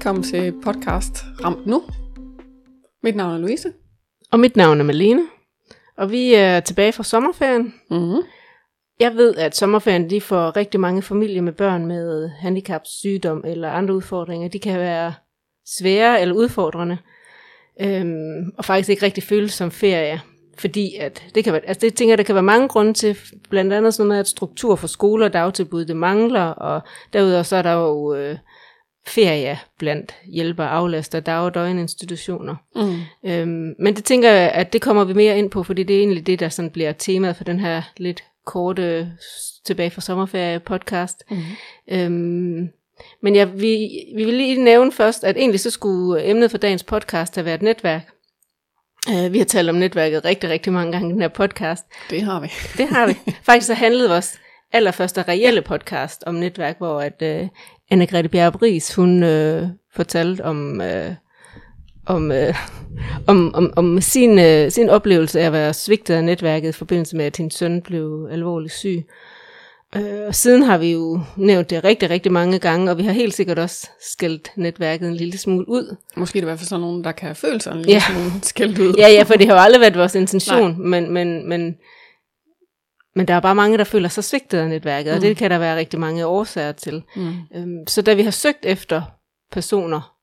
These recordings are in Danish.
velkommen til podcast Ramt Nu. Mit navn er Louise. Og mit navn er Malene. Og vi er tilbage fra sommerferien. Mm-hmm. Jeg ved, at sommerferien de får rigtig mange familier med børn med handicap, sygdom eller andre udfordringer. De kan være svære eller udfordrende. Øhm, og faktisk ikke rigtig føles som ferie. Fordi at det kan være, altså det tænker der kan være mange grunde til, blandt andet sådan noget med, at struktur for skoler og dagtilbud, det mangler, og derudover så er der jo øh, ferie blandt hjælper, aflaster, dag- og døgninstitutioner. Mm. Øhm, men det tænker jeg, at det kommer vi mere ind på, fordi det er egentlig det, der sådan bliver temaet for den her lidt korte tilbage fra sommerferie podcast. Mm. Øhm, men jeg, vi, vi vil lige nævne først, at egentlig så skulle emnet for dagens podcast have været netværk. Uh, vi har talt om netværket rigtig, rigtig mange gange i den her podcast. Det har vi. Det har vi. Faktisk så handlede vores allerførste reelle podcast om netværk, hvor at uh, Anne-Grethe Bjerg Ries, hun uh, fortalte om, uh, om, uh, om, om, om sin, uh, sin oplevelse af at være svigtet af netværket i forbindelse med, at hendes søn blev alvorligt syg. Uh, og siden har vi jo nævnt det rigtig, rigtig mange gange, og vi har helt sikkert også skældt netværket en lille smule ud. Måske er det i hvert fald sådan nogen, der kan føle sig en lille Ja. smule skældt ud. Ja, ja, for det har jo aldrig været vores intention, men, men, men, men der er bare mange, der føler sig svigtet af netværket, mm. og det kan der være rigtig mange årsager til. Mm. Øhm, så da vi har søgt efter personer,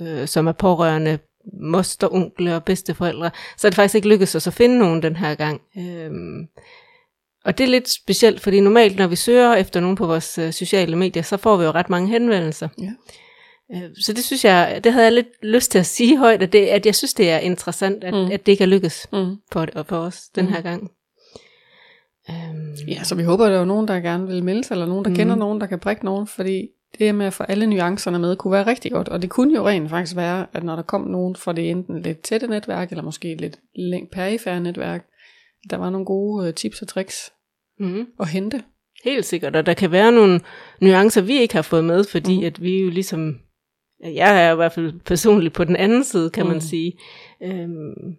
øh, som er pårørende, moster, onkle og bedsteforældre, så er det faktisk ikke lykkedes os at finde nogen den her gang. Øhm, og det er lidt specielt, fordi normalt, når vi søger efter nogen på vores øh, sociale medier, så får vi jo ret mange henvendelser. Ja. Øh, Så det synes jeg, det havde jeg lidt lyst til at sige højt, at, det, at jeg synes, det er interessant, at, mm. at det ikke er lykkes Mm. for, for os den Mm. her gang. Øhm, Ja, så vi håber, at der er nogen, der gerne vil melde sig, eller nogen, der mm. Mhm. kender nogen, der kan prikke nogen, fordi det med at få alle nuancerne med, kunne være rigtig godt. Og det kunne jo rent faktisk være, at når der kom nogen fra det enten lidt tætte netværk, eller måske lidt perifære netværk, der var nogle gode øh, tips og tricks mm, at hente. helt sikkert, og der kan være nogle nuancer, vi ikke har fået med, fordi Mm. at vi jo ligesom, jeg er i hvert fald personligt på den anden side, kan mm. Mm. man sige. Øhm,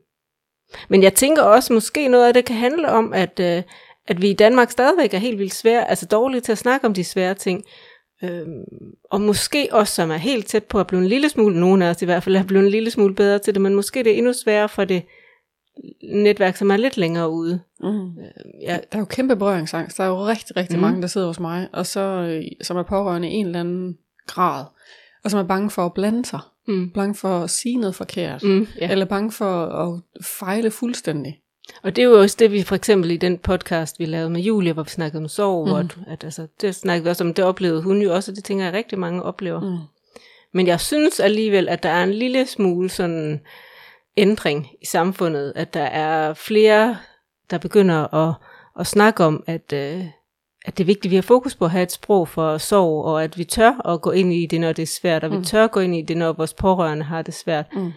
men jeg tænker også, måske noget af det kan handle om, at, øh, at vi i Danmark stadigvæk er helt vildt svære, altså dårlige til at snakke om de svære ting. Øhm, og måske også, som er helt tæt på at blive en lille smule, nogen af os i hvert fald er blevet en lille smule bedre til det, men måske det er endnu sværere for det netværk, som er lidt længere ude. Mm. Ja, Der er jo kæmpe berøringsangst. Der er jo rigtig, rigtig mm. Mange, der sidder hos mig, og så øh, som er pårørende i en eller anden grad, og som er bange for at blande sig, mm, bange for at sige noget forkert, mm. ja. eller bange for at fejle fuldstændig. Og det er jo også det, vi for eksempel i den podcast, vi lavede med Julie, hvor vi snakkede om sorg, mm. at, at altså, det snakkede vi også om, det oplevede hun jo også, og det tænker jeg rigtig mange oplever. Mm. Men jeg synes alligevel, at der er en lille smule sådan ændring i samfundet, at der er flere, der begynder at, at snakke om, at, øh, at det er vigtigt, at vi har fokus på at have et sprog for sorg, og at vi tør at gå ind i det, når det er svært, og vi Mm. tør at gå ind i det, når vores pårørende har det svært. Mm.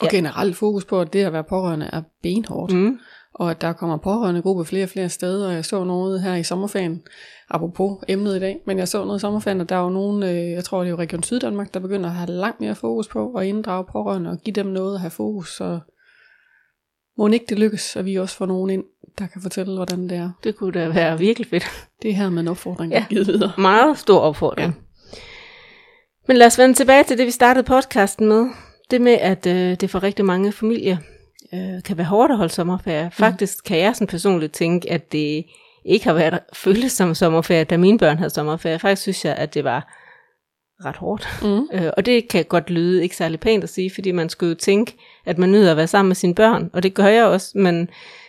Og Ja. generelt fokus på, at det at være pårørende er benhårdt, mm. Og at der kommer pårørende gruppe flere og flere steder, og jeg så noget her i sommerferien, apropos emnet i dag, men jeg så noget i sommerferien, og der er jo nogen, øh, jeg tror det er jo Region Syddanmark, der begynder at have langt mere fokus på at inddrage pårørende og give dem noget at have fokus, så må ikke det lykkes, at vi også får nogen ind, der kan fortælle, hvordan det er. Det kunne da være virkelig fedt. Det er her med en opfordring, Ja. givet videre. Meget stor opfordring. Ja. Men lad os vende tilbage til det, vi startede podcasten med. Det med, at øh, det for rigtig mange familier øh, kan være hårdt at holde sommerferie. Faktisk kan jeg sådan personligt tænke, at det ikke har været føles som sommerferie, da mine børn havde sommerferie. Faktisk synes jeg, at det var ret hårdt. Mm. Øh, og det kan godt lyde ikke særlig pænt at sige, fordi man skulle jo tænke, at man nyder at være sammen med sine børn, og det gør jeg også, men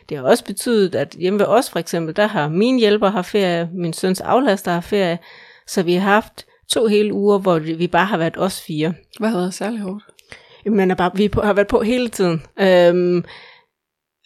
det har også betydet, at hjemme ved os for eksempel, der har min hjælper har ferie, min søns aflaster har ferie, så vi har haft to hele uger, hvor vi bare har været os fire. Hvad har været særlig hårdt? Man er bare, vi har været på hele tiden. Øhm,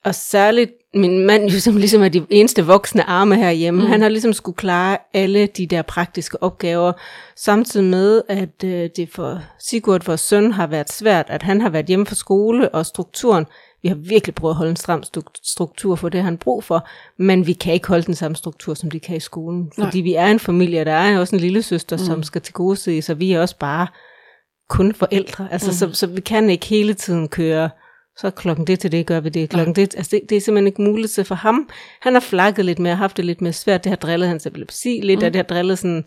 og særligt min mand, jo, som ligesom er de eneste voksne arme herhjemme, Mm. han har ligesom skulle klare alle de der praktiske opgaver, samtidig med, at øh, det for Sigurd, vores søn, har været svært, at han har været hjemme fra skole, og strukturen, vi har virkelig prøvet at holde en stram stru- struktur for det, han brug for, men vi kan ikke holde den samme struktur, som de kan i skolen, Nej. fordi vi er en familie, der er også en lille søster, mm. som skal til gode så vi er også bare kun forældre, altså mm. så, så vi kan ikke hele tiden køre så klokken det til det gør vi det, klokken det, altså det, det er simpelthen ikke muligt så for ham. Han har flakket lidt mere, haft det lidt mere svært, det har drillet hans epilepsi lidt, mm. og det har drillet sådan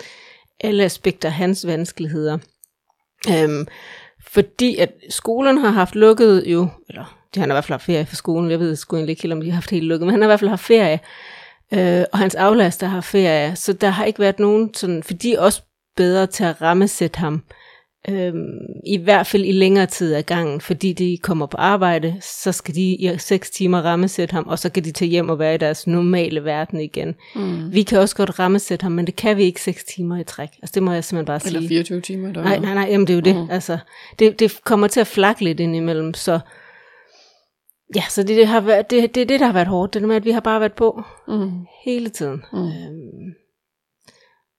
alle aspekter af hans vanskeligheder. Øhm, fordi at skolen har haft lukket jo, eller de har i hvert fald haft ferie for skolen, jeg ved sgu egentlig ikke helt, om de har haft helt lukket, men han har i hvert fald haft ferie, øh, og hans aflaster har ferie, så der har ikke været nogen sådan, for de er også bedre til at rammesætte ham, øhm, i hvert fald i længere tid af gangen, fordi de kommer på arbejde, så skal de i seks timer rammesætte ham, og så kan de tage hjem og være i deres normale verden igen. Mm. Vi kan også godt rammesætte ham, men det kan vi ikke seks timer i træk. Altså det må jeg simpelthen bare sige. Eller 24 timer døgnet. Nej, nej, nej, jamen det er jo det. Mhm. Altså, det, det kommer til at flakke lidt indimellem, så ja, så det, det, har været, det, det det, der har været hårdt. Det er med, at vi har bare været på Mm. hele tiden. Mm. Øhm,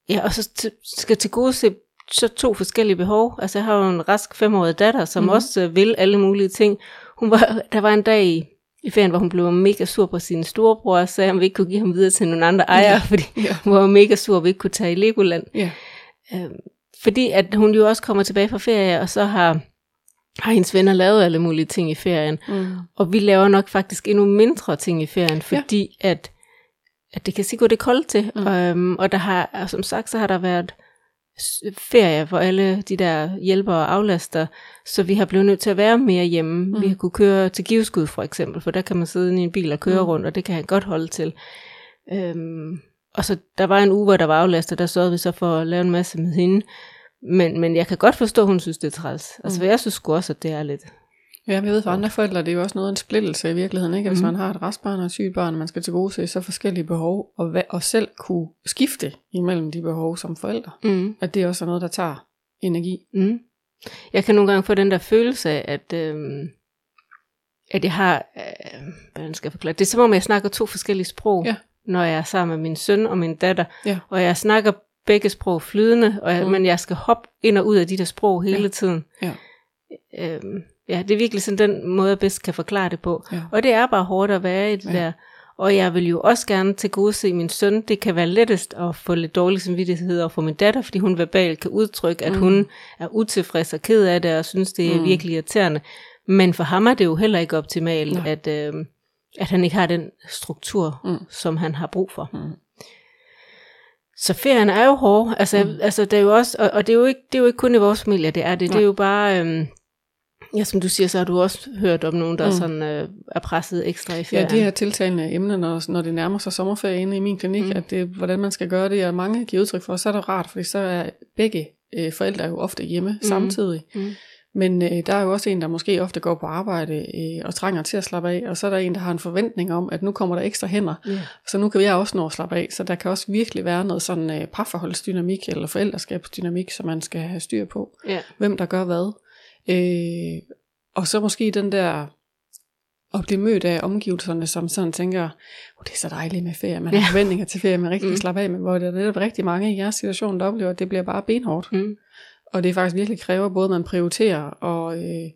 ja, og så til, skal til gode se så to forskellige behov. Altså, jeg har jo en rask femårig datter, som Mhm. mm. også øh, vil alle mulige ting. Hun var, der var en dag i, i ferien, hvor hun blev mega sur på sin storebror, og sagde, om vi ikke kunne give ham videre til nogle andre ejere, Ja. fordi Ja. hun var mega sur, at vi ikke kunne tage i Legoland. Ja. Øhm, fordi at hun jo også kommer tilbage fra ferie, og så har, har hendes venner lavet alle mulige ting i ferien. Mm. Og vi laver nok faktisk endnu mindre ting i ferien, fordi ja. at, at det kan sige gå det koldt til. Mm. Øhm, og der har, og som sagt, så har der været ferie for alle de der hjælpere og aflaster, så vi har blevet nødt til at være mere hjemme. Mm. Vi har kunne køre til Giveskud for eksempel, for der kan man sidde i en bil og køre Mm. rundt, og det kan han godt holde til. Øhm, og så der var en uge, hvor der var aflaster, der sørgede vi så for at lave en masse med hende. Men, men jeg kan godt forstå, at hun synes, det er træls. Altså, Mm. jeg synes også, at det er lidt... Ja, jeg ved for andre forældre, det er jo også noget af en splittelse i virkeligheden, ikke? Hvis Mhm. man har et restbarn og et sygt barn, og man skal til gode se så forskellige behov, og, hva- og selv kunne skifte imellem de behov som forældre. Mm. At det også er noget, der tager energi. Mm. Jeg kan nogle gange få den der følelse af, at, øhm, at jeg har, øh, hvordan skal jeg forklare det? Er som om, jeg snakker to forskellige sprog, Ja. når jeg er sammen med min søn og min datter. Ja. Og jeg snakker begge sprog flydende, og jeg, Mm. mm. men jeg skal hoppe ind og ud af de der sprog hele Ja. tiden. Ja. Øhm, ja, det er virkelig sådan den måde, jeg bedst kan forklare det på. Ja. Og det er bare hårdt at være i det Ja. ja. der. Og jeg vil jo også gerne til gode se min søn. Det kan være lettest at få lidt dårlig samvittighed over for min datter, fordi hun verbalt kan udtrykke, at Mm. hun er utilfreds og ked af det, og synes, det er Mm. virkelig irriterende. Men for ham er det jo heller ikke optimalt, Nej. at, øh, at han ikke har den struktur, Mm. som han har brug for. Mm. Så ferien er jo hård. Altså, mm. altså det er jo også, og, og det, er jo ikke, det er jo ikke kun i vores familie, det er det. Nej. Det er jo bare, øhm, ja, som du siger, så har du også hørt om nogen, der Mm. sådan, øh, er presset ekstra i Ja, ferien. det er tiltagende emne, når, når det nærmer sig sommerferie inde i min klinik, mm. At det, hvordan man skal gøre det, og mange giver udtryk for, så er det rart, fordi så er begge øh, forældre jo ofte hjemme mm. samtidig. Mm. Men øh, der er jo også en, der måske ofte går på arbejde øh, og trænger til at slappe af, og så er der en, der har en forventning om, at nu kommer der ekstra hænder, Ja. så nu kan jeg også nå at slappe af. Så der kan også virkelig være noget sådan øh, parforholdsdynamik eller forældreskabsdynamik, som man skal have styr på. Ja. Hvem der gør hvad. Øh, og så måske den der at blive mødt af omgivelserne, som sådan tænker, oh, det er så dejligt med ferie, man har Ja. forventninger til ferie, man rigtig Mm. slappe af, men hvor der er netop rigtig mange i jeres situation, der oplever, at det bliver bare benhårdt. Mm. Og det faktisk virkelig kræver både, at man prioriterer og øh,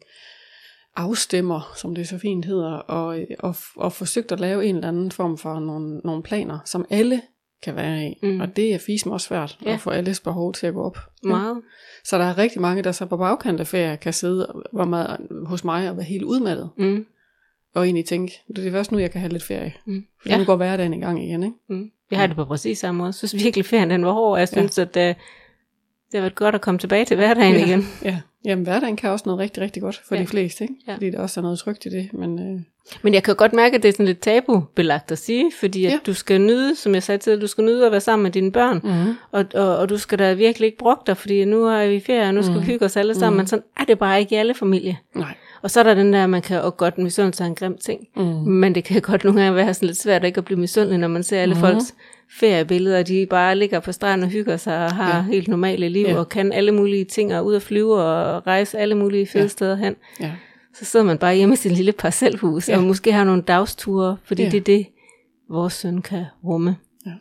afstemmer, som det så fint hedder, og, øh, og, og forsøgt at lave en eller anden form for nogle, nogle planer, som alle kan være i. Mm. Og det er fis også svært Ja. at få alles behov til at gå op. Meget. Så der er rigtig mange, der så på bagkant af ferie kan sidde og med, hos mig og være helt udmattet. Mm. Og egentlig tænke, det er først nu, jeg kan have lidt ferie. Mm. For Ja. nu går hverdagen i gang igen, ikke? Mm. Jeg har det på præcis samme måde. Jeg synes virkelig, ferien den var hård, og jeg synes, ja. at øh, det har været godt at komme tilbage til hverdagen ja. igen. Ja. Jamen, hverdagen kan også noget rigtig, rigtig godt for Ja. de fleste, ikke? Ja. Fordi der også er noget trygt i det. Men øh, Men jeg kan godt mærke, at det er sådan lidt tabubelagt at sige, fordi at Ja. du skal nyde, som jeg sagde til dig, du skal nyde at være sammen med dine børn. mm-hmm. Og, og, og du skal da virkelig ikke brokke dig, fordi nu er vi i ferie, og nu skal Mm. vi hygge os alle sammen. Mm. Men sådan er det bare ikke i alle familier. nej. Og så er der den der, man kan og godt misundelse er en grim ting. Mm. Men det kan godt nogle gange være sådan lidt svært at ikke at blive misundelig, når man ser alle Mhm. folks feriebilleder, de bare ligger på stranden og hygger sig og har Ja. helt normale liv, Ja. og kan alle mulige ting, og ud og flyve og rejse alle mulige fede Ja. steder hen. Ja. Så sidder man bare hjemme i sin lille parcelhus, Ja. og måske har nogle dagsture, fordi ja. det er det, vores søn kan rumme. Ja.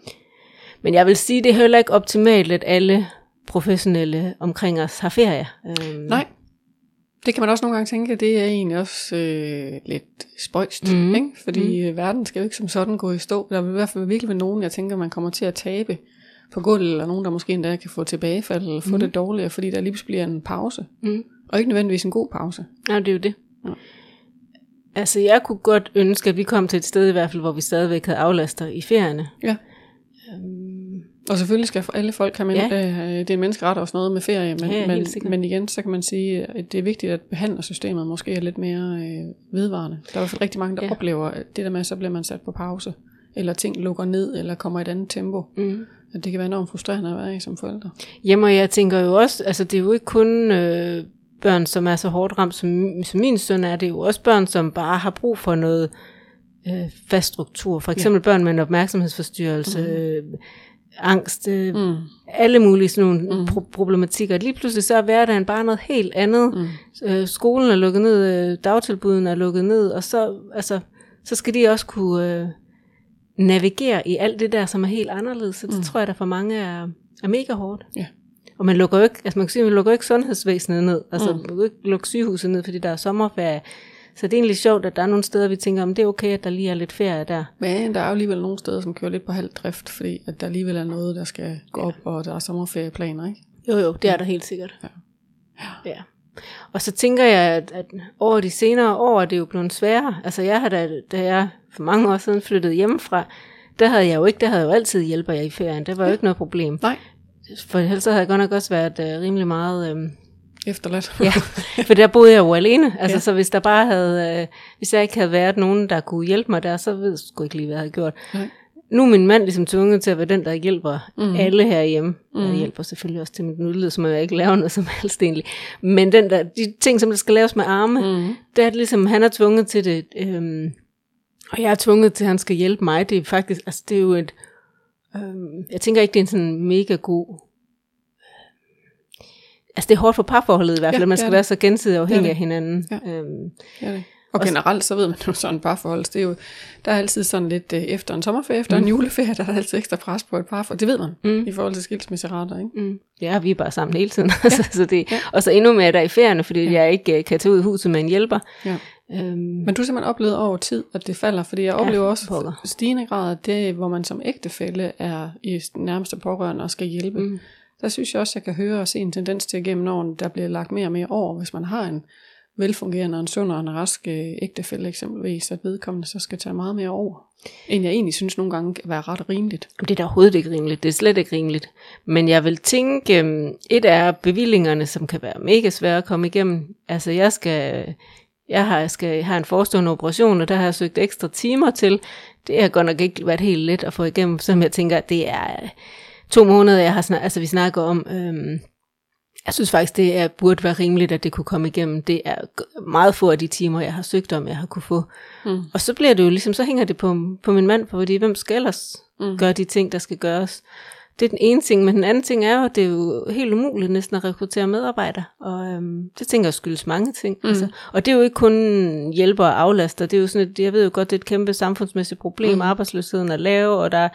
Men jeg vil sige, det er heller ikke optimalt, at alle professionelle omkring os har ferie. Øhm, Nej. Det kan man også nogle gange tænke, det er egentlig også øh, lidt spøjst, mm. Ikke? Fordi mm. verden skal jo ikke som sådan gå i stå. Der vil i hvert fald virkelig være nogen, jeg tænker, man kommer til at tabe på gulvet, eller nogen, der måske endda kan få tilbagefald, eller få mm. det dårligere, fordi der lige bliver en pause. Mm. Og ikke nødvendigvis en god pause. Ja, det er jo det. Ja. Altså, jeg kunne godt ønske, at vi kom til et sted i hvert fald, hvor vi stadigvæk havde aflaster i ferierne. Ja. Øhm, Og selvfølgelig skal alle folk have, men, Ja. øh, det er en menneskeret og sådan noget med ferie, men, Ja, men, men igen, så kan man sige, at det er vigtigt, at behandlersystemet måske er lidt mere øh, vedvarende. Der er i hvert fald rigtig mange, der Ja. ja. oplever at det der med, at så bliver man sat på pause, eller ting lukker ned, eller kommer i et andet tempo. Mm. At det kan være enormt frustrerende at være i som forældre. Jamen, og jeg tænker jo også, altså det er jo ikke kun øh, børn, som er så hårdt ramt, som, som min søn er, det er jo også børn, som bare har brug for noget øh, fast struktur. For eksempel ja. børn med en opmærksomhedsforstyrrelse, mm. øh, angst, øh, Mm. alle mulige sådan nogle mm. pro- problematikker. Lige pludselig så er hverdagen bare noget helt andet. Mm. Øh, skolen er lukket ned, øh, dagtilbuden er lukket ned, og så, altså, så skal de også kunne øh, navigere i alt det der, som er helt anderledes. Så det mm. tror jeg, der for mange er, er mega hårdt. Ja. Og man lukker jo ikke, altså man kan sige, man lukker ikke sundhedsvæsenet ned. Altså mm. man kan ikke lukke sygehuset ned, fordi der er sommerferie. Så det er egentlig sjovt, at der er nogle steder, vi tænker, om det er okay, at der lige er lidt ferie der. Men der er jo alligevel nogle steder, som kører lidt på halv drift, fordi at der alligevel er noget, der skal gå op, og der er sommerferieplaner, ikke? Jo, jo, det er der helt sikkert. Ja. ja. Og så tænker jeg, at, at over de senere år er det jo blevet sværere. Altså jeg har da, da jeg for mange år siden flyttede hjemmefra, der havde jeg jo ikke, der havde jeg jo altid hjælper jeg i ferien. Det var jo ikke noget problem. Nej, For ellers så havde jeg godt nok også været uh, rimelig meget... Øh, efterladt. Ja, for der boede jeg jo alene. Altså, ja. Så hvis der bare havde, øh, hvis jeg ikke havde været nogen, der kunne hjælpe mig der, så ved jeg sgu ikke lige, hvad jeg havde gjort. Nej. Nu er min mand ligesom tvunget til at være den, der hjælper mm. alle herhjemme. Mm. Jeg hjælper selvfølgelig også til mit så må jeg ikke lave noget som helst egentlig. Men den der, de ting, som der skal laves med arme, mm. Der er det ligesom, han er tvunget til det. Øhm, og jeg er tvunget til, at han skal hjælpe mig. Det er faktisk, altså det er jo et, øhm, jeg tænker ikke, det er en sådan mega god Altså det er hårdt for parforholdet i hvert fald, Ja, at man skal være så gensidig afhængig af hinanden. Ja. Øhm, Ja, det. Og generelt, så ved man jo sådan parforhold, det er jo, der er altid sådan lidt øh, efter en sommerferie, efter mm. en juleferie, der er altid ekstra pres på et parforhold. Det ved man, Mm. i forhold til skilsmisseretter, ikke? mm. Ja, vi er bare sammen hele tiden. Ja. så det, og så endnu mere der i ferierne, fordi ja. jeg ikke øh, kan tage ud i huset med en hjælper. Ja. Øhm, Men du har simpelthen oplevet over tid, at det falder, fordi jeg oplever også pokker. stigende grad, det, hvor man som ægtefælle er i nærmeste pårørende og skal hjælpe, Mm der synes jeg også, jeg kan høre og se en tendens til gennem årene, der bliver lagt mere og mere over, hvis man har en velfungerende en sund og en rask øh, ægtefælde eksempelvis, at vedkommende så skal tage meget mere over, end jeg egentlig synes nogle gange kan være ret rimeligt. Det er da overhovedet ikke rimeligt. Det er slet ikke rimeligt. Men jeg vil tænke, øhm, et er bevillingerne, som kan være mega svære at komme igennem. Altså jeg skal, jeg har, skal have en forestående operation, og der har jeg søgt ekstra timer til. Det har godt nok ikke været helt let at få igennem, som jeg tænker, det er to måneder, jeg har snak, altså vi snakker om. Øhm, jeg synes faktisk, det er, burde være rimeligt, at det kunne komme igennem. Det er meget få af de timer, jeg har søgt om, jeg har kunne få. Mm. Og så bliver det jo ligesom, så hænger det på, på min mand, fordi hvem skal ellers mm. Gøre de ting, der skal gøres? Det er den ene ting, men den anden ting er jo, at det er jo helt umuligt næsten at rekruttere medarbejdere, og øhm, det tænker jeg skyldes mange ting. Mm. Altså, og det er jo ikke kun hjælper og aflaster, det er jo sådan et, jeg ved jo godt, det er et kæmpe samfundsmæssigt problem, mm. arbejdsløsheden er lav, og der er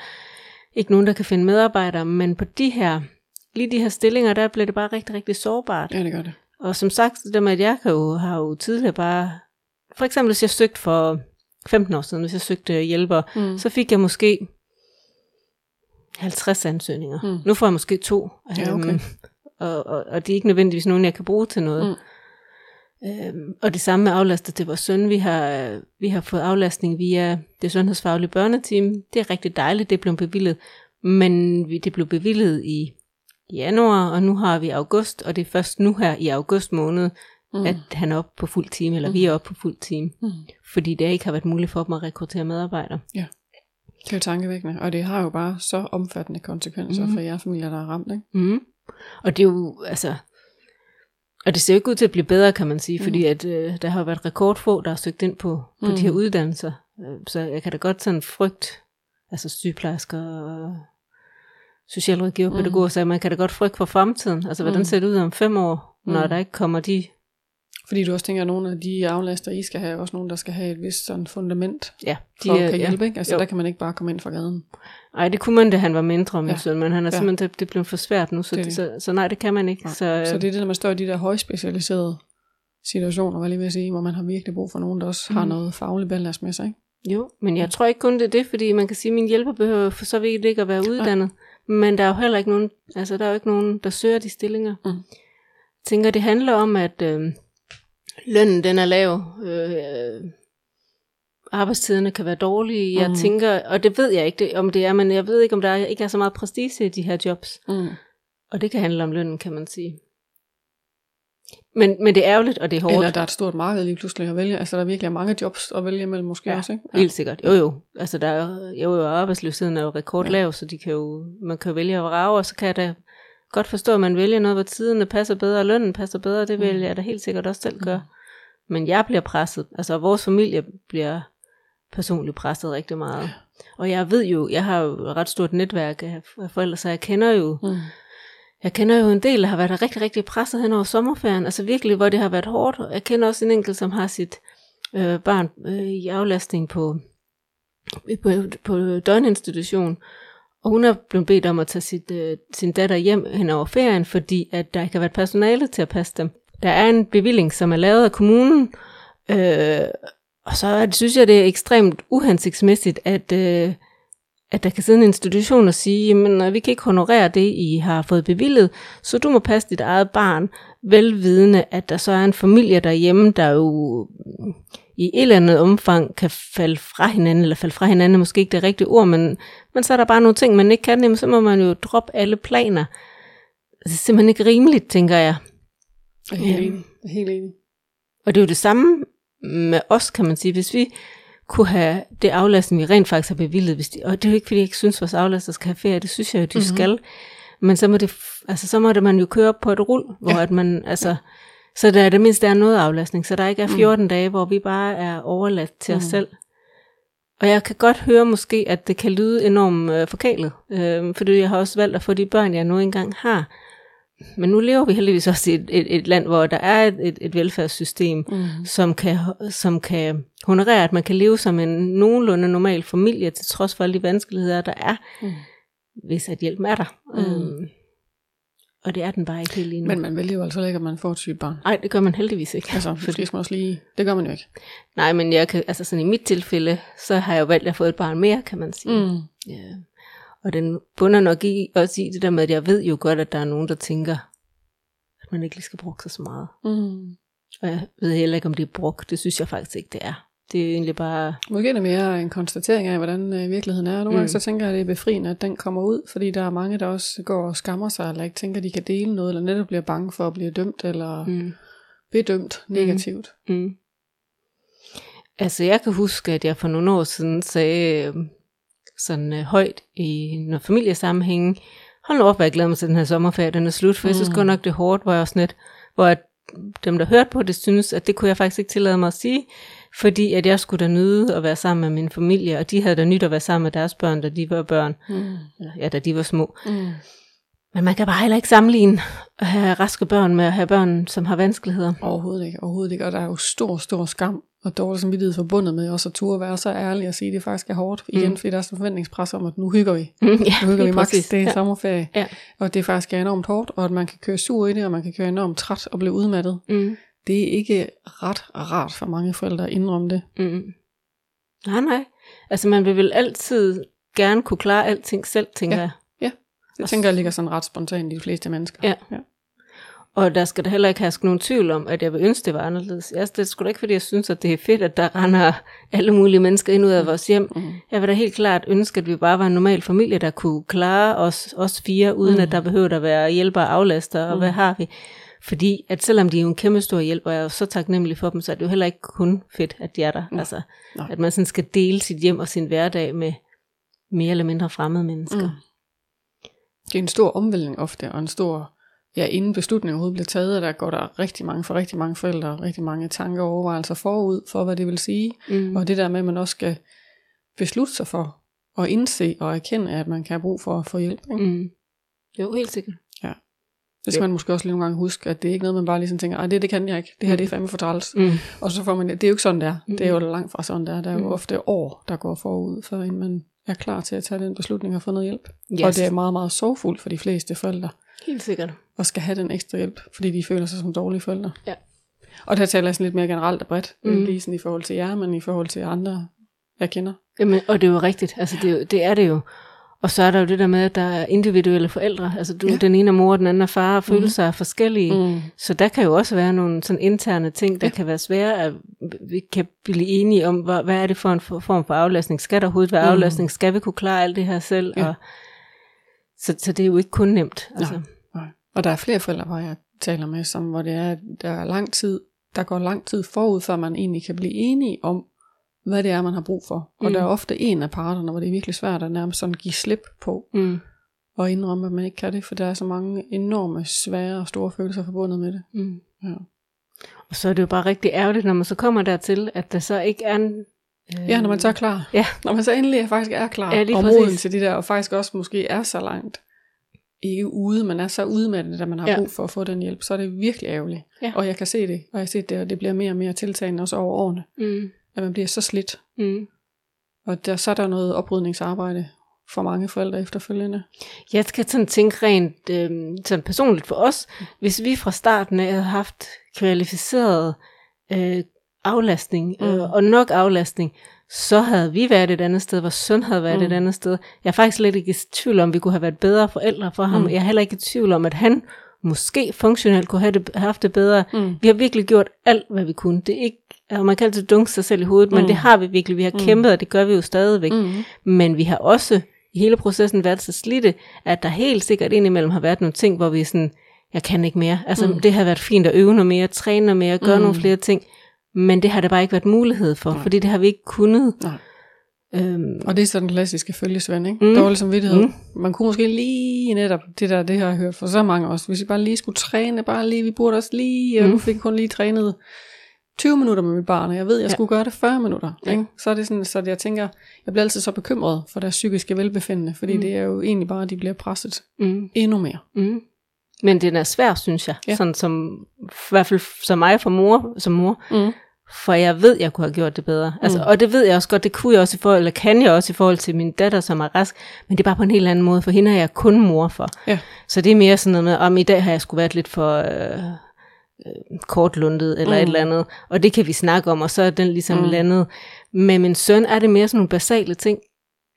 ikke nogen, der kan finde medarbejdere, men på de her, lige de her stillinger, der bliver det bare rigtig, rigtig sårbart. Ja, det gør det. Og som sagt, det med, at jeg kan jo, har jo tidligere bare... For eksempel, hvis jeg søgte for 15 år siden, hvis jeg søgte hjælper, mm. så fik jeg måske 50 ansøgninger. Mm. Nu får jeg måske to. Ja, okay. Øhm, og, og, og det er ikke nødvendigvis nogen, jeg kan bruge til noget. Mm. Øhm, og det samme med aflaster til vores søn. Vi har, vi har fået aflastning via det sundhedsfaglige børneteam. Det er rigtig dejligt, det blevet bevillet. Men det blev bevillet i januar, og nu har vi august, og det er først nu her i august måned, mm. at han er oppe på fuld time, eller mm. vi er oppe på fuld time. Mm. Fordi det ikke har været muligt for dem at rekruttere medarbejdere. Ja. Det er jo tankevækkende, og det har jo bare så omfattende konsekvenser mm. for jer familier, der er ramt, ikke? Mm. Og det er jo, altså, og det ser jo ikke ud til at blive bedre, kan man sige, fordi at øh, der har været rekordfå, der har søgt ind på, på mm. de her uddannelser. Øh, Så jeg kan da godt sådan frygt, altså sygeplejersker og socialrådgiver, pædagoger, så man kan da godt frygte for fremtiden. Altså, hvordan ser det ud om fem år, når der ikke kommer de... Fordi du også tænker, at nogle af de aflaster, I skal have, også nogen, der skal have et vist sådan fundament, Ja, for de, at kan ja. hjælpe, ikke? Altså, Jo. der kan man ikke bare komme ind fra gaden. Ej, det kunne man, da han var mindre, min ja. Søn, men han er Ja. simpelthen, det, det blev for svært nu, så, Det det, så, så nej, det kan man ikke. Nej. Så, øh, Så det er det, når man står i de der højspecialiserede situationer, jeg lige at sige, hvor man har virkelig brug for nogen, der også har noget fagligt ballast med sig, ikke? Jo, men jeg tror ikke kun det er det, fordi man kan sige, at min hjælper behøver for så vidt ikke at være uddannet. Men der er jo heller ikke nogen, altså der er jo ikke nogen, der søger de stillinger. Mm. Jeg tænker, det handler om, at øh, lønnen den er lav, øh, arbejdstiderne kan være dårlige. Jeg Mm. tænker, og det ved jeg ikke, det, om det er, men jeg ved ikke, om der er, ikke er så meget prestige i de her jobs. Mm. Og det kan handle om lønnen, kan man sige. Men, men det er ærgerligt, og det er hårdt. Eller der er et stort marked lige pludselig at vælge. Altså der virkelig er mange jobs at vælge imellem måske Ja, også, ikke? Helt sikkert. Jo jo. Altså der er, jo, jo, arbejdsløsheden er jo rekordlav, ja. så de kan jo, man kan jo vælge at vrage, og så kan da godt forstå, at man vælger noget, hvor tiderne passer bedre, og lønnen passer bedre, det vil Mm. jeg da helt sikkert også selv gøre. Men jeg bliver presset, altså vores familie bliver personligt presset rigtig meget. Og jeg ved jo, jeg har jo et ret stort netværk af forældre, så jeg kender jo, Mm. jeg kender jo en del, der har været rigtig, rigtig presset hen over sommerferien. Altså virkelig, hvor det har været hårdt. Jeg kender også en enkelt, som har sit øh, barn øh, i aflastning på, på, på døgninstitution. Og hun er blevet bedt om at tage sit, øh, sin datter hjem hen over ferien, fordi at der ikke har været personale til at passe dem. Der er en bevilling, som er lavet af kommunen, øh, og så det, synes jeg, det er ekstremt uhensigtsmæssigt, at, øh, at der kan sidde en institution og sige, jamen vi kan ikke honorere det, I har fået bevillet, så du må passe dit eget barn, velvidende, at der så er en familie derhjemme, der jo i et eller andet omfang kan falde fra hinanden, eller falde fra hinanden er måske ikke det rigtige ord, men, men så er der bare nogle ting, man ikke kan, jamen, så må man jo droppe alle planer. Det er simpelthen ikke rimeligt, tænker jeg. Jeg er helt Ja. enig. Jeg er helt enig. Og det er jo det samme med os, kan man sige. Hvis vi kunne have det aflastning, vi rent faktisk har bevillet, hvis de, og det er jo ikke, fordi jeg ikke synes, at vores aflaster skal have ferie, det synes jeg jo, de Mhm. mm-hmm. skal. Men så må, det, altså, så må det man jo køre på et rul, hvor Ja. at man, altså, så der er det mindste er noget aflastning, så der ikke er 14 mm. dage, hvor vi bare er overladt til mm. os selv. Og jeg kan godt høre måske, at det kan lyde enormt øh, forkælet, øh, fordi jeg har også valgt at få de børn, jeg nu engang har. Men nu lever vi heldigvis også i et, et, et land, hvor der er et, et, et velfærdssystem, Mm. som kan, som kan honorere, at man kan leve som en nogenlunde normal familie, til trods for alle de vanskeligheder, der er, Mm. hvis at hjælpen er der. Mm. Øhm, og det er den bare ikke helt lige nu. Men man vælger jo altså ikke, at man får et sygt barn. Nej, det gør man heldigvis ikke. Altså, fordi skal man også lige... Det gør man jo ikke. Nej, men jeg kan, altså sådan i mit tilfælde, så har jeg jo valgt at få et barn mere, kan man sige. Mm. Ja. Og den bunder nok i, også i det der med, at jeg ved jo godt, at der er nogen, der tænker, at man ikke lige skal bruge sig så meget. Mm. Og jeg ved heller ikke, om det er brugt. Det synes jeg faktisk ikke, det er. Det er egentlig bare... Måske er det mere en konstatering af, hvordan øh, virkeligheden er. Nogle gange Mm. så tænker jeg, at det er befriende, at den kommer ud, fordi der er mange, der også går og skammer sig, eller ikke tænker, at de kan dele noget, eller netop bliver bange for at blive dømt, eller mm. Mm, bedømt negativt. mm. Altså, jeg kan huske, at jeg for nogle år siden sagde øh, sådan øh, højt i noget familiesammenhæng, hold nu op, jeg glæder mig til den her sommerferie, den er slut, for mm. jeg synes Mm. godt nok, det er hårdt, hvor jeg også net, hvor at dem, der hørte på det, synes, at det kunne jeg faktisk ikke tillade mig at sige, fordi at jeg skulle da nyde at være sammen med min familie, og de havde da nyt at være sammen med deres børn, da de var børn, Mm. eller, ja, da de var små. Mm. Men man kan bare heller ikke sammenligne at have raske børn med at have børn, som har vanskeligheder. Overhovedet ikke, overhovedet ikke. Og der er jo stor, stor skam og dårlig samvittighed forbundet med også at turde være så ærlig og sige, at det faktisk er hårdt. Igen, Mm. fordi der er sådan en forventningspres om, at nu hygger vi. ja, Nu hygger vi max, det er Ja. sommerferie. Ja. Og det faktisk er enormt hårdt, og at man kan køre sur i det, og man kan køre enormt træt og blive udmattet. Mm. Det er ikke ret rart for mange forældre at indrømme det. Mm. Nej, nej. Altså, man vil vel altid gerne kunne klare alting selv, tænker Ja. jeg. Det Og tænker jeg ligger sådan ret spontant i de fleste mennesker. Ja. ja. Og der skal der heller ikke herske nogen tvivl om, at jeg vil ønske, det var anderledes. Jeg, det er sgu da ikke, fordi jeg synes, at det er fedt, at der render alle mulige mennesker ind ud af vores hjem. Mm. Jeg vil da helt klart ønske, at vi bare var en normal familie, der kunne klare os, os fire, uden Mm. at der behøvede at være hjælper og aflaster, og Mm. hvad har vi? Fordi at selvom de er jo en kæmpe stor hjælp, og jeg er jo så taknemmelig for dem, så er det jo heller ikke kun fedt, at de er der. Nej. Altså, Nej. at man sådan skal dele sit hjem og sin hverdag med mere eller mindre fremmede mennesker. Mm. Det er en stor omvæltning ofte, og en stor, ja, inden beslutningen overhovedet bliver taget, der går der rigtig mange, for rigtig mange forældre, rigtig mange tanker og overvejelser forud for, hvad det vil sige. Mm. Og det der med, at man også skal beslutte sig for at indse og erkende, at man kan have brug for at få hjælp. Ikke? Mm. Jo, helt sikkert. Det skal man måske også lige nogle gange huske, at det er ikke noget, man bare lige sådan tænker, "Ej, det, det kan jeg ikke, det her det er fandme for træls. Mm. Og så får man det. Er jo ikke sådan, det er. Det er jo Mm. langt fra sådan, det er. Der er jo Mm. ofte år, der går forud, før man er klar til at tage den beslutning og få noget hjælp. Yes. Og det er meget, meget sorgfuldt for de fleste forældre, Helt sikkert. og skal have den ekstra hjælp, fordi de føler sig som dårlige forældre. Ja. Og der taler jeg sådan lidt mere generelt og bredt, mm. Mm. lige sådan i forhold til jer, men i forhold til andre, jeg kender. Jamen, og det er jo rigtigt. Altså, det, er jo- det er det jo. Og så er der jo det der med, at der er individuelle forældre. Altså du, Ja. den ene er mor, den anden er far, og følelser er forskellige. Mm. Så der kan jo også være nogle sådan interne ting, der Ja. kan være svære, at vi kan blive enige om, hvad, hvad er det for en for- form for aflastning? Skal der overhovedet være Mm. aflastning? Skal vi kunne klare alt det her selv? Ja. Og, så, så det er jo ikke kun nemt. Altså. Nej. Nej. Og der er flere forældre, hvor jeg taler med, som, hvor det er, der er lang tid, der går lang tid forud, før man egentlig kan blive enige om, hvad det er, man har brug for. Og Mm. der er ofte en af parterne, hvor det er virkelig svært at nærmest sådan give slip på, Mm. og indrømme, at man ikke kan det, for der er så mange enorme, svære og store følelser forbundet med det. Mm. Ja, Og så er det jo bare rigtig ærgerligt, når man så kommer dertil, at der så ikke er en... Øh, ja når man så er klar. Ja. Når man så endelig faktisk er klar, Ja, og moden til de der, og faktisk også måske er så langt, ikke ude, men er så ude med det, da man har Ja. brug for at få den hjælp, så er det virkelig ærgerligt. Ja. Og jeg kan se det, og jeg har set det, og det bliver mere og mere tiltagende også over årene, Mm. At man bliver så slidt. Mm. Og der, så er der noget oprydningsarbejde for mange forældre efterfølgende. Jeg skal sådan tænke rent øh, sådan personligt for os, hvis vi fra starten af havde haft kvalificeret øh, aflastning øh, Mm. og nok aflastning, så havde vi været et andet sted, hvor søn havde været Mm. et andet sted. Jeg er faktisk slet ikke i tvivl om, at vi kunne have været bedre forældre for ham. Mm. Jeg er heller ikke i tvivl om, at han måske funktionelt kunne have, det, have haft det bedre. Mm. Vi har virkelig gjort alt, hvad vi kunne. Det er ikke, altså man kan altid dunke sig selv i hovedet, mm. men det har vi virkelig. Vi har Mm. kæmpet, og det gør vi jo stadigvæk. Mm. Men vi har også i hele processen været så slidte, at der helt sikkert indimellem har været nogle ting, hvor vi sådan, jeg kan ikke mere. Altså Mm. det har været fint at øve noget mere, træne noget mere, gøre mm. nogle flere ting. Men det har der bare ikke været mulighed for, Nej. fordi det har vi ikke kunnet. Nej. Øhm, Og det er sådan den klassiske følgesvend, ikke? Mm. Dårlig samvittighed. Mm. Man kunne måske lige netop, det der, det har jeg hørt for så mange også, hvis vi bare lige skulle træne, bare lige, vi burde også lige, og Mm. nu fik kun lige trænet 20 minutter med mit barn, og jeg ved, jeg Ja. skulle gøre det 40 minutter. Ja. Ikke? Så er det sådan, så jeg tænker, jeg bliver altid så bekymret for deres psykiske velbefindende, fordi Mm. mm. det er jo egentlig bare, at de bliver presset mm, endnu mere. mm. Men den er svær, synes jeg. Ja. Sådan som, i hvert fald som mig for mor, som mor. Mm. For jeg ved, jeg kunne have gjort det bedre. Altså, Mm. Og det ved jeg også godt, det kunne jeg også i forhold, eller kan jeg også i forhold til min datter, som er rask. Men det er bare på en helt anden måde, for hende er jeg kun mor for. Ja. Så det er mere sådan noget med, om i dag har jeg skulle været lidt for øh, øh, kortlundet, eller mm. Et eller andet. Og det kan vi snakke om, og så er den ligesom mm. Landet. Med min søn er det mere sådan nogle basale ting.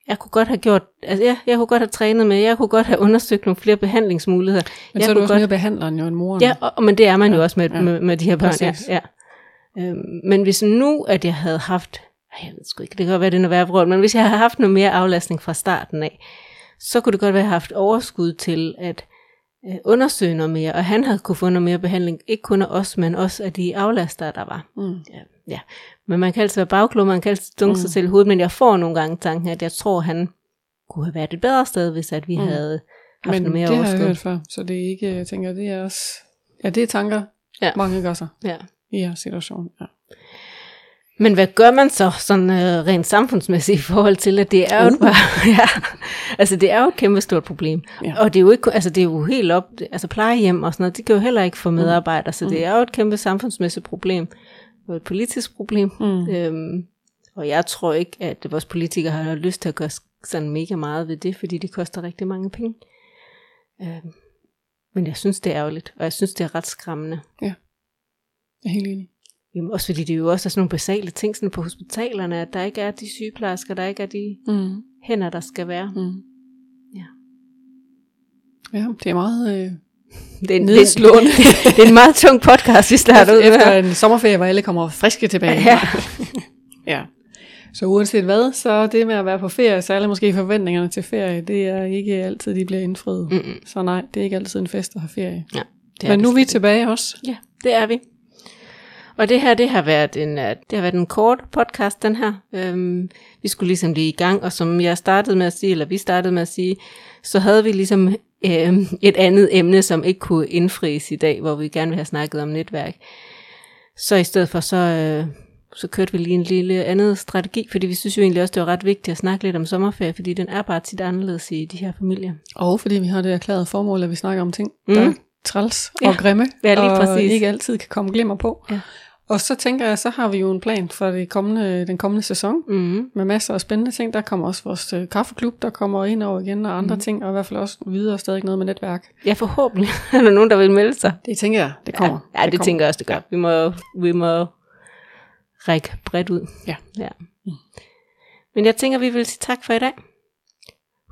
Jeg kunne godt have gjort, altså ja, jeg kunne godt have trænet med, jeg kunne godt have undersøgt nogle flere behandlingsmuligheder. Men jeg så er du også godt- mere behandleren jo end moren. Ja, og, men det er man ja, jo også med, ja. med, med de her børn. Ja, ja. Øhm, men hvis nu, at jeg havde haft, jeg ved sgu ikke, det kan godt være, det er noget værre men hvis jeg havde haft noget mere aflastning fra starten af, så kunne det godt være, at jeg havde haft overskud til at øh, undersøge noget mere, og han havde kunne få noget mere behandling, ikke kun af os, men også af de aflastere, der var. Mm. Ja, ja. Men man kan altid være bagklog, man kan altid dunke mm. sig selv i hovedet, men jeg får nogle gange tanken, at jeg tror, han kunne have været et bedre sted, hvis at vi mm. Havde haft Men noget mere det har jeg overskud. hørt før, så det er ikke, jeg tænker, det er også, ja, det er tanker, Ja. mange gør sig Ja. I her situation. Ja. Men hvad gør man så sådan øh, rent samfundsmæssigt i forhold til, at det er jo Uh. bare, ja, altså det er jo et kæmpe stort problem. Ja. Og det er jo ikke, altså det er jo helt op, altså plejehjem og sådan noget, det kan jo heller ikke få medarbejdere, så det er jo et kæmpe samfundsmæssigt problem. Og et politisk problem. Mm. Øhm, og jeg tror ikke, at vores politikere har lyst til at gøre sådan mega meget ved det, fordi det koster rigtig mange penge. Øhm, men jeg synes, det er ærgerligt, og jeg synes, det er ret skræmmende. Jeg er helt enig. Jamen, også fordi det jo også er sådan nogle basale ting sådan på hospitalerne, at der ikke er de sygeplejersker, der ikke er de Mm. hænder, der skal være. Mm. Ja. Ja, det er meget øh, Det er, en, det, er, det er en meget tung podcast, vi starter ud med. Efter en sommerferie, hvor alle kommer friske tilbage. Ja. ja. Så uanset hvad, så det med at være på ferie, særligt måske forventningerne til ferie, det er ikke altid, de bliver indfriet. Mm. Mm-mm. Så nej, det er ikke altid en fest at have ferie. Ja, det Men nu er vi tilbage også. Ja, det er vi. Og det her, det har været en, øh, det har været en kort podcast, den her. Øhm, vi skulle ligesom lige i gang, og som jeg startede med at sige, eller vi startede med at sige, så havde vi ligesom øh, et andet emne, som ikke kunne indfries i dag, hvor vi gerne vil have snakket om netværk. Så i stedet for, så, øh, så kørte vi lige en lille andet strategi, fordi vi synes jo egentlig også, det var ret vigtigt at snakke lidt om sommerferie, fordi den er bare tit anderledes i de her familier. Og fordi vi har det erklærede formål, at vi snakker om ting, Mm. der er træls Ja. og grimme, Ja, lige og ikke altid kan komme glimmer på. Ja. Og så tænker jeg, så har vi jo en plan for det kommende, den kommende sæson, Mm. med masser af spændende ting. Der kommer også vores øh, kaffeklub, der kommer ind over igen, og andre mm. ting, og i hvert fald også videre stadig noget med netværk. Ja, forhåbentlig er der nogen, der vil melde sig. Det tænker jeg, det kommer. Ja, ja det, det kommer. tænker jeg også, det gør. Vi må, vi må række bredt ud. Ja. ja. Men jeg tænker, vi vil sige tak for i dag.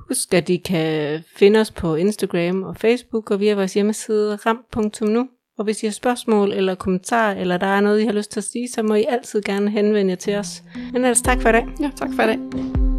Husk, at I kan finde os på Instagram og Facebook og via vores hjemmeside ram.nu. Og hvis I har spørgsmål eller kommentarer, eller der er noget, I har lyst til at sige, så må I altid gerne henvende jer til os. Men ellers tak for i dag. Ja, tak for i dag.